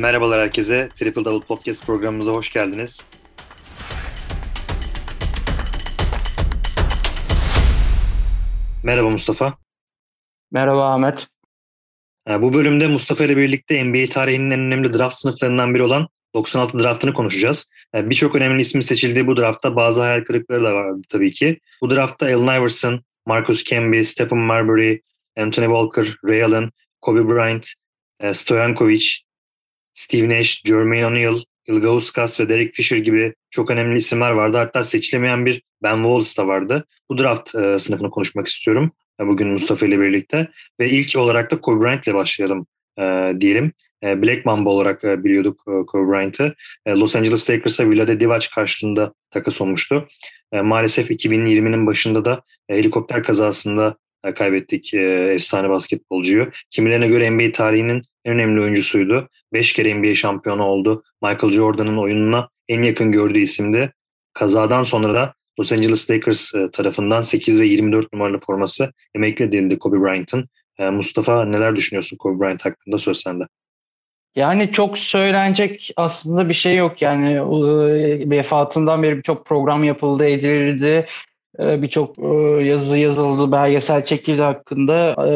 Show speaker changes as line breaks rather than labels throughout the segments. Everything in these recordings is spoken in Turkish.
Merhabalar herkese. Triple Double Podcast programımıza hoş geldiniz. Merhaba Mustafa.
Merhaba Ahmet.
Ee, bu bölümde Mustafa ile birlikte NBA tarihinin en önemli draft sınıflarından biri olan 96 draftını konuşacağız. Ee, birçok önemli ismi seçildiği bu draftta bazı hayal kırıkları da vardı tabii ki. Bu draftta Allen Iverson, Marcus Camby, Stephen Marbury, Anthony Walker, Ray Allen, Kobe Bryant, e, Stojankovic, Steve Nash, Jermaine O'Neal, Ilgauskas ve Derek Fisher gibi çok önemli isimler vardı. Hatta seçilemeyen bir Ben Wallace da vardı. Bu draft e, sınıfını konuşmak istiyorum e, bugün Mustafa ile birlikte. Ve ilk olarak da Kobe Bryant ile başlayalım e, diyelim. E, Black Mamba olarak e, biliyorduk e, Kobe Bryant'ı. E, Los Angeles Lakers'a Vlade Divac karşılığında takas olmuştu. E, maalesef 2020'nin başında da e, helikopter kazasında e, kaybettik e, efsane basketbolcuyu. Kimilerine göre NBA tarihinin en önemli oyuncusuydu. Beş kere NBA şampiyonu oldu. Michael Jordan'ın oyununa en yakın gördüğü isimdi. Kazadan sonra da Los Angeles Lakers e, tarafından 8 ve 24 numaralı forması emekli edildi Kobe Bryant'ın. E, Mustafa neler düşünüyorsun Kobe Bryant hakkında söz sende.
Yani çok söylenecek aslında bir şey yok. Yani e, vefatından beri birçok program yapıldı, edildi. Birçok yazı yazıldı, belgesel çekildi hakkında.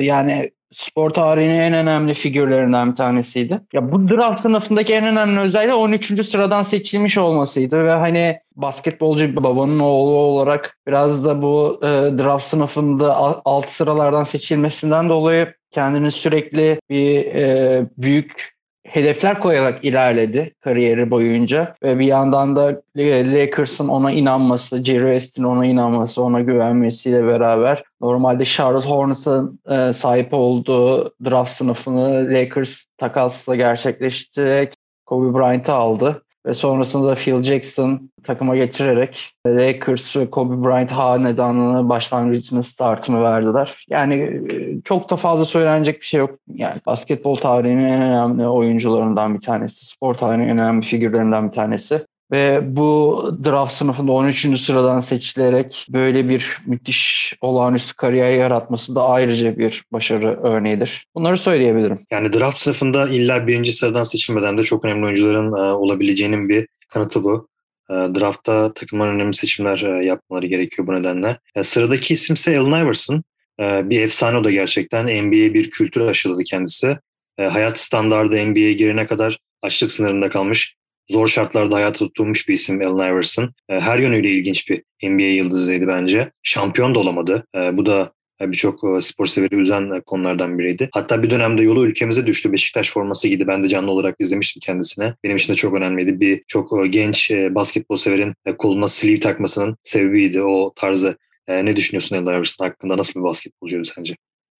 Yani spor tarihinin en önemli figürlerinden bir tanesiydi. Ya bu draft sınıfındaki en önemli özelliği 13. sıradan seçilmiş olmasıydı ve hani basketbolcu babanın oğlu olarak biraz da bu e, draft sınıfında alt sıralardan seçilmesinden dolayı kendini sürekli bir e, büyük hedefler koyarak ilerledi kariyeri boyunca. Ve bir yandan da Lakers'ın ona inanması, Jerry West'in ona inanması, ona güvenmesiyle beraber normalde Charlotte Hornets'ın e, sahip olduğu draft sınıfını Lakers takasla gerçekleştirerek Kobe Bryant'ı aldı ve sonrasında Phil Jackson takıma getirerek Lakers ve Kobe Bryant hanedanını başlangıcını startını verdiler. Yani e, çok da fazla söylenecek bir şey yok. Yani basketbol tarihinin en önemli oyuncularından bir tanesi. Spor tarihinin en önemli figürlerinden bir tanesi. Ve bu draft sınıfında 13. sıradan seçilerek böyle bir müthiş olağanüstü kariyer yaratması da ayrıca bir başarı örneğidir. Bunları söyleyebilirim.
Yani draft sınıfında illa birinci sıradan seçilmeden de çok önemli oyuncuların e, olabileceğinin bir kanıtı bu. E, draftta takımların önemli seçimler e, yapmaları gerekiyor bu nedenle. Sıradaki isimse Allen Iverson. Bir efsane o da gerçekten. NBA bir kültür aşıladı kendisi. Hayat standardı NBA'ye girene kadar açlık sınırında kalmış zor şartlarda hayata tutulmuş bir isim Allen Iverson. E, her yönüyle ilginç bir NBA yıldızıydı bence. Şampiyon da olamadı. E, bu da e, birçok spor severi üzen konulardan biriydi. Hatta bir dönemde yolu ülkemize düştü. Beşiktaş forması giydi. Ben de canlı olarak izlemiştim kendisine. Benim için de çok önemliydi. Bir çok genç basketbol severin koluna sleeve takmasının sebebiydi o tarzı. Ne düşünüyorsun Allen Iverson hakkında? Nasıl bir basketbolcuydu sence?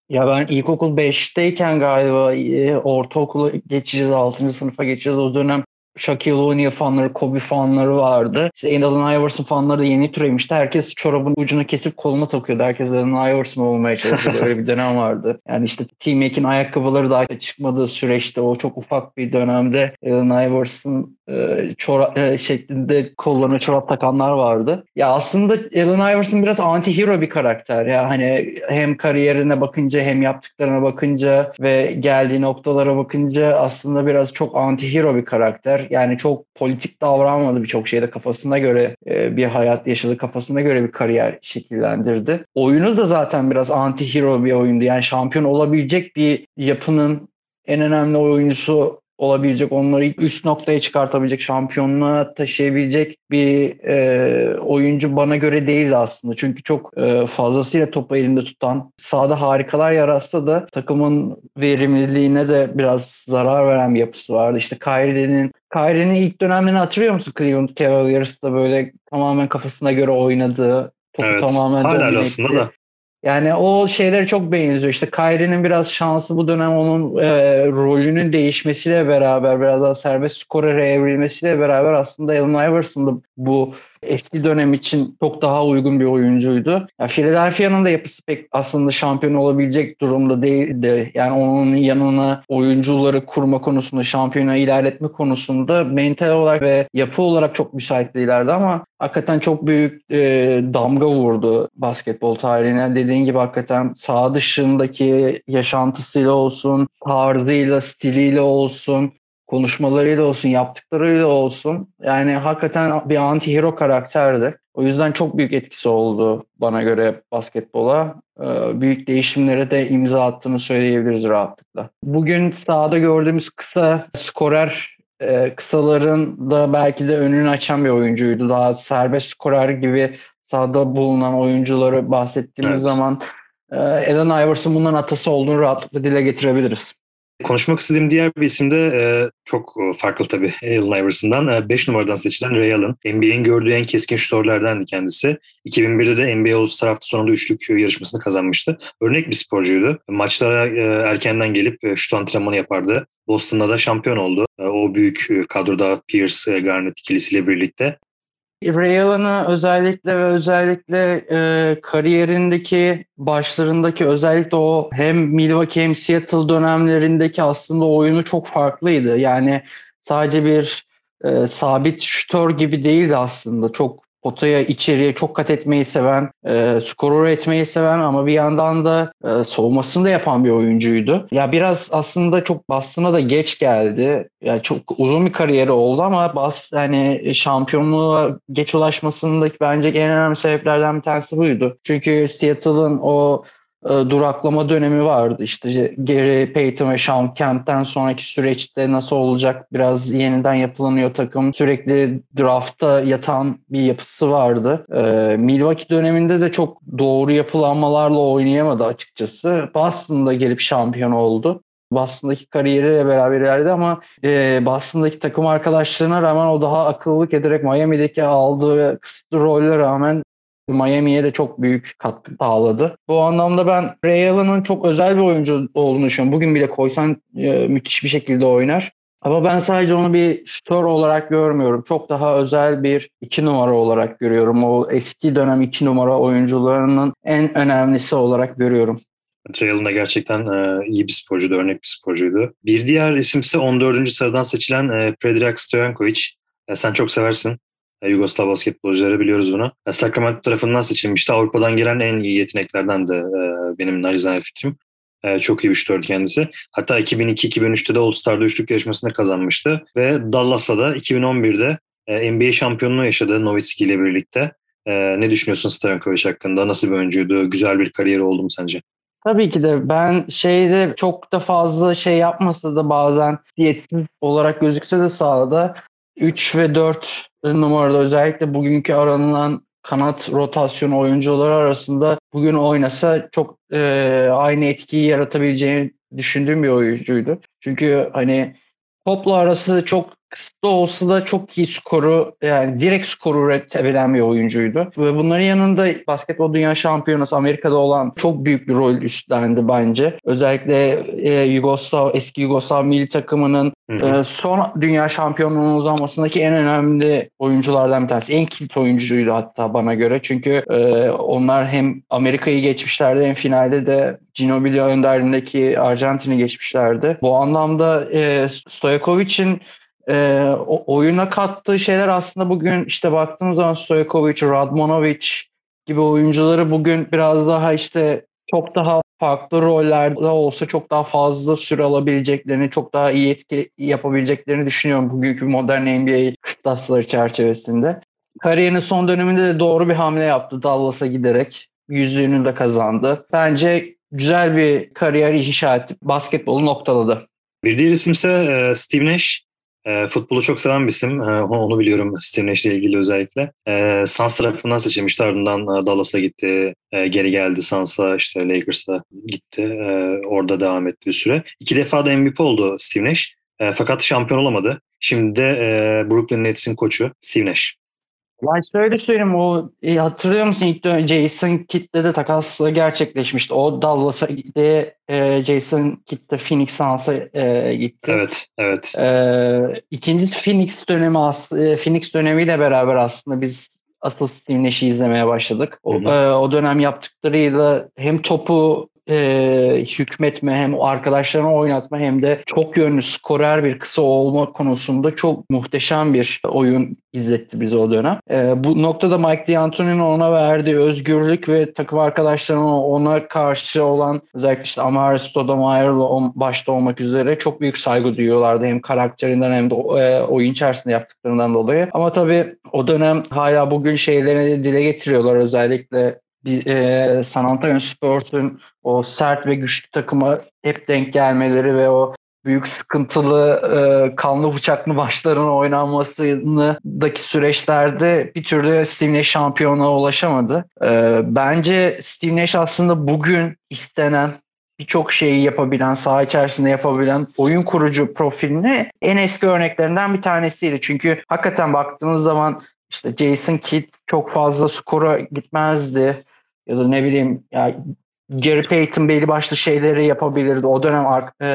Ya ben ilkokul 5'teyken galiba ortaokula geçeceğiz, 6. sınıfa geçeceğiz. O dönem Shaquille O'Neal fanları, Kobe fanları vardı. İşte Allen Iverson fanları da yeni türemişti. Herkes çorabın ucunu kesip koluna takıyordu. Herkes Allen Iverson olmaya çalışıyordu. Öyle bir dönem vardı. Yani işte Team Make'in ayakkabıları da çıkmadığı süreçte o çok ufak bir dönemde Allen Iverson e, e, şeklinde kollarına çorap takanlar vardı. Ya aslında Allen Iverson biraz anti-hero bir karakter. Ya hani hem kariyerine bakınca hem yaptıklarına bakınca ve geldiği noktalara bakınca aslında biraz çok anti-hero bir karakter. Yani çok politik davranmadı birçok şeyde kafasına göre e, bir hayat yaşadı, kafasına göre bir kariyer şekillendirdi. Oyunu da zaten biraz anti-hero bir oyundu. Yani şampiyon olabilecek bir yapının en önemli oyuncusu olabilecek, onları üst noktaya çıkartabilecek, şampiyonluğa taşıyabilecek bir e, oyuncu bana göre değildi aslında. Çünkü çok e, fazlasıyla topu elinde tutan, sahada harikalar yaratsa da takımın verimliliğine de biraz zarar veren bir yapısı vardı. İşte Kyrie'nin Kyrie'nin ilk dönemlerini hatırlıyor musun Cleveland Cavaliers'ta böyle tamamen kafasına göre oynadığı, topu
evet,
tamamen
hala aslında da.
Yani o şeylere çok benziyor. İşte Kyrie'nin biraz şansı bu dönem onun e, rolünün değişmesiyle beraber biraz daha serbest skorere evrilmesiyle beraber aslında Allen Iverson da bu eski dönem için çok daha uygun bir oyuncuydu. Ya Philadelphia'nın da yapısı pek aslında şampiyon olabilecek durumda değildi. Yani onun yanına oyuncuları kurma konusunda, şampiyona ilerletme konusunda mental olarak ve yapı olarak çok müsait değillerdi ama hakikaten çok büyük e, damga vurdu basketbol tarihine. Dediğin gibi hakikaten sağ dışındaki yaşantısıyla olsun, tarzıyla, stiliyle olsun konuşmalarıyla olsun, yaptıklarıyla olsun yani hakikaten bir anti-hero karakterdi. O yüzden çok büyük etkisi oldu bana göre basketbola. Ee, büyük değişimlere de imza attığını söyleyebiliriz rahatlıkla. Bugün sahada gördüğümüz kısa skorer e, kısaların da belki de önünü açan bir oyuncuydu. Daha serbest skorer gibi sahada bulunan oyuncuları bahsettiğimiz evet. zaman e, Allen Iverson bunların atası olduğunu rahatlıkla dile getirebiliriz.
Konuşmak istediğim diğer bir isim de e, çok e, farklı tabii Allen Iverson'dan. 5 e, numaradan seçilen Ray Allen. NBA'in gördüğü en keskin şutörlerdendi kendisi. 2001'de de NBA All-Star hafta sonunda üçlük yarışmasını kazanmıştı. Örnek bir sporcuydu. Maçlara e, erkenden gelip şut antrenmanı yapardı. Boston'da da şampiyon oldu. O büyük kadroda Pierce, Garnett ikilisiyle birlikte.
Ray Allen'ı özellikle ve özellikle e, kariyerindeki başlarındaki özellikle o hem Milwaukee hem Seattle dönemlerindeki aslında oyunu çok farklıydı. Yani sadece bir e, sabit şütör gibi değildi aslında. Çok potaya içeriye çok kat etmeyi seven, e, skorer etmeyi seven ama bir yandan da e, savunmasını da yapan bir oyuncuydu. Ya biraz aslında çok Boston'a da geç geldi. Yani çok uzun bir kariyeri oldu ama Bas hani şampiyonluğa geç ulaşmasındaki bence en önemli sebeplerden bir tanesi buydu. Çünkü Seattle'ın o e, duraklama dönemi vardı. İşte Gary Payton ve Sean Kent'ten sonraki süreçte nasıl olacak biraz yeniden yapılanıyor takım. Sürekli draftta yatan bir yapısı vardı. E, Milwaukee döneminde de çok doğru yapılanmalarla oynayamadı açıkçası. Boston'da gelip şampiyon oldu. Boston'daki kariyeriyle beraber ilerledi ama e, Boston'daki takım arkadaşlarına rağmen o daha akıllılık ederek Miami'deki aldığı kısıtlı rolle rağmen Miami'ye de çok büyük katkı sağladı. Bu anlamda ben Ray Allen'ın çok özel bir oyuncu olduğunu düşünüyorum. Bugün bile koysan e, müthiş bir şekilde oynar. Ama ben sadece onu bir şutör olarak görmüyorum. Çok daha özel bir iki numara olarak görüyorum. O eski dönem iki numara oyuncularının en önemlisi olarak görüyorum.
Trail'ın da gerçekten e, iyi bir sporcuydu, örnek bir sporcuydu. Bir diğer isimse 14. sıradan seçilen e, Predrag Stojankovic. E, sen çok seversin. E, Yugoslav basketbolcuları biliyoruz bunu. E, Sacramento tarafından seçilmişti. Avrupa'dan gelen en iyi yeteneklerden de e, benim narizane fikrim. Çok iyi bir şutördü kendisi. Hatta 2002-2003'te de All-Star'da üçlük yarışmasını kazanmıştı. Ve Dallas'ta da 2011'de NBA şampiyonluğu yaşadı Nowitzki ile birlikte. Ne düşünüyorsun Stojankovic hakkında? Nasıl bir oyuncuydu? Güzel bir kariyeri oldu mu sence?
Tabii ki de ben şeyde çok da fazla şey yapmasa da bazen diyetsiz olarak gözükse de sahada 3 ve 4 numarada özellikle bugünkü aranılan kanat rotasyon oyuncuları arasında bugün oynasa çok e, aynı etkiyi yaratabileceğini düşündüğüm bir oyuncuydu. Çünkü hani topla arası çok kısıtlı olsa da çok iyi skoru yani direkt skoru üretebilen bir oyuncuydu. Ve bunların yanında basketbol dünya şampiyonası Amerika'da olan çok büyük bir rol üstlendi bence. Özellikle e, Yugoslav, eski Yugoslav milli takımının e, son dünya şampiyonluğunun uzanmasındaki en önemli oyunculardan bir tanesi. En kilit oyuncuydu hatta bana göre. Çünkü e, onlar hem Amerika'yı geçmişlerdi hem finalde de Ginobili önderliğindeki Arjantin'i geçmişlerdi. Bu anlamda e, Stojakovic'in e, o, oyuna kattığı şeyler aslında bugün işte baktığımız zaman Stojkovic, Radmanovic gibi oyuncuları bugün biraz daha işte çok daha farklı rollerde olsa çok daha fazla süre alabileceklerini, çok daha iyi etki yapabileceklerini düşünüyorum bugünkü modern NBA kıstasları çerçevesinde. Kariyerinin son döneminde de doğru bir hamle yaptı Dallas'a giderek. Yüzlüğünü de kazandı. Bence güzel bir kariyer inşa etti. Basketbolu noktaladı.
Bir diğer isimse Steve Nash. E, futbolu çok seven bir isim. E, onu biliyorum Steve Nash ile ilgili özellikle. E, Suns tarafından seçilmişti. Ardından e, Dallas'a gitti. E, geri geldi Suns'a işte Lakers'a gitti. E, orada devam etti bir süre. İki defa da MVP oldu Steve Nash. E, fakat şampiyon olamadı. Şimdi de e, Brooklyn Nets'in koçu Steve Nash.
Yani şöyle söyleyeyim o e, hatırlıyor musun ilk dönem Jason Kidd'le de takas gerçekleşmişti. O Dallas'a gitti. E, Jason Kidd de Phoenix Suns'a e, gitti.
Evet, evet.
E, ikincisi Phoenix dönemi e, Phoenix dönemiyle beraber aslında biz asıl Steve Nash'i izlemeye başladık. O, e, o dönem yaptıklarıyla hem topu e, hükmetme hem arkadaşlarını oynatma hem de çok yönlü skorer bir kısa olma konusunda çok muhteşem bir oyun izletti bize o dönem. E, bu noktada Mike D'Antoni'nin ona verdiği özgürlük ve takım arkadaşlarının ona karşı olan özellikle işte Amari Stoudemire'la başta olmak üzere çok büyük saygı duyuyorlardı. Hem karakterinden hem de e, oyun içerisinde yaptıklarından dolayı. Ama tabii o dönem hala bugün şeylerini dile getiriyorlar özellikle bir, e, San Antonio Spurs'un o sert ve güçlü takıma hep denk gelmeleri ve o büyük sıkıntılı e, kanlı bıçaklı maçların oynanmasındaki süreçlerde bir türlü Steve Nash şampiyonluğa ulaşamadı. E, bence Steve Nash aslında bugün istenen birçok şeyi yapabilen, saha içerisinde yapabilen oyun kurucu profilini en eski örneklerinden bir tanesiydi. Çünkü hakikaten baktığımız zaman işte Jason Kidd çok fazla skora gitmezdi. Ya da ne bileyim ya Gary Payton belli başlı şeyleri yapabilirdi. O dönem e,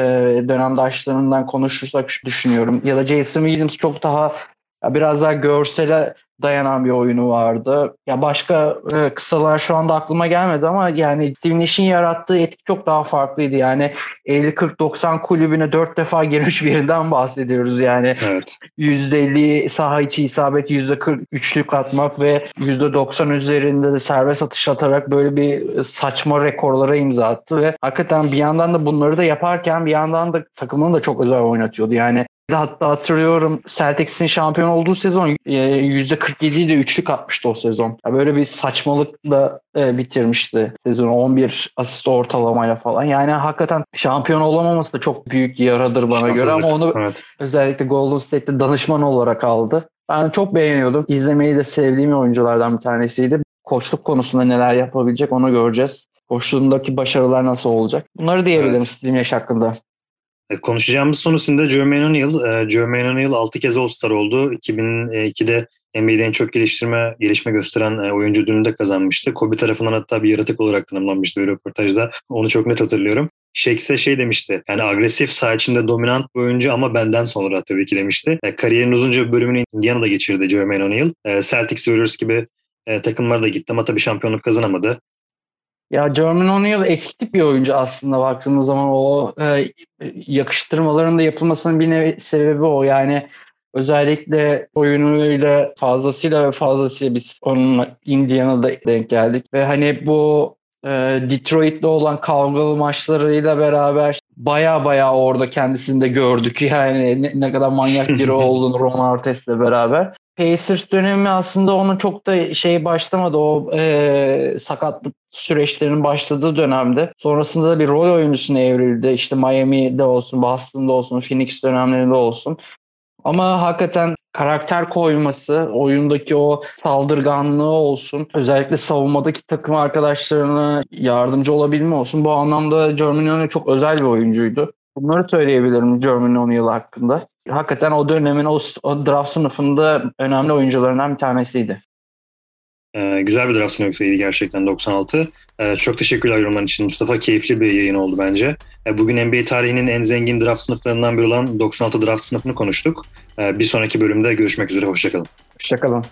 dönemdaşlarından konuşursak düşünüyorum. Ya da Jason Williams çok daha biraz daha görsele dayanan bir oyunu vardı. Ya başka e, kısalar şu anda aklıma gelmedi ama yani Steve Nash'in yarattığı etki çok daha farklıydı. Yani 50-40-90 kulübüne 4 defa girmiş birinden bahsediyoruz yani. Evet. %50 saha içi isabet, %40 üçlük atmak ve %90 üzerinde de serbest atış atarak böyle bir saçma rekorlara imza attı ve hakikaten bir yandan da bunları da yaparken bir yandan da takımını da çok özel oynatıyordu. Yani Hatta hatırlıyorum Celtics'in şampiyon olduğu sezon %47'yi e, de üçlük atmıştı o sezon. böyle bir saçmalıkla e, bitirmişti sezonu 11 asist ortalamayla falan. Yani hakikaten şampiyon olamaması da çok büyük yaradır bana göre ama onu evet. özellikle Golden State'te danışman olarak aldı. Ben çok beğeniyordum. İzlemeyi de sevdiğim oyunculardan bir tanesiydi. Koçluk konusunda neler yapabilecek onu göreceğiz. Koçluğundaki başarılar nasıl olacak? Bunları diyebilirim evet. Steve Nash hakkında.
E, konuşacağımız son isim de Jermaine O'Neal. E, Jermaine O'Neal 6 kez All-Star oldu. 2002'de NBA'de en çok geliştirme, gelişme gösteren e, oyuncu ödülünü kazanmıştı. Kobe tarafından hatta bir yaratık olarak tanımlanmıştı bir röportajda. Onu çok net hatırlıyorum. Shakes'e şey demişti. Yani agresif, sağ içinde dominant bir oyuncu ama benden sonra tabii ki demişti. E, kariyerin uzunca bir bölümünü Indiana'da geçirdi Jermaine O'Neal. E, Celtics, Warriors gibi e, takımlara da gitti ama tabii şampiyonluk kazanamadı.
Ya German O'Neill eski bir oyuncu aslında baktığımız zaman o e, yakıştırmaların da yapılmasının bir nevi sebebi o. Yani özellikle oyunuyla fazlasıyla ve fazlasıyla biz onunla Indiana'da denk geldik. Ve hani bu e, Detroit'le olan kavgalı maçlarıyla beraber baya baya orada kendisini de gördük. Yani ne, ne kadar manyak biri olduğunu Ron Artest'le beraber. Pacers dönemi aslında onun çok da şey başlamadı. O e, sakatlık süreçlerinin başladığı dönemde. Sonrasında da bir rol oyuncusuna evrildi. İşte Miami'de olsun, Boston'da olsun, Phoenix dönemlerinde olsun. Ama hakikaten karakter koyması, oyundaki o saldırganlığı olsun, özellikle savunmadaki takım arkadaşlarına yardımcı olabilme olsun. Bu anlamda Germany çok özel bir oyuncuydu. Bunları söyleyebilirim German O'Neill hakkında. Hakikaten o dönemin o, o draft sınıfında önemli oyuncularından bir tanesiydi.
Ee, güzel bir draft sınıfıydı gerçekten 96. Ee, çok teşekkürler yorumların için Mustafa. Keyifli bir yayın oldu bence. Ee, bugün NBA tarihinin en zengin draft sınıflarından biri olan 96 draft sınıfını konuştuk. Bir sonraki bölümde görüşmek üzere. Hoşçakalın.
Hoşçakalın.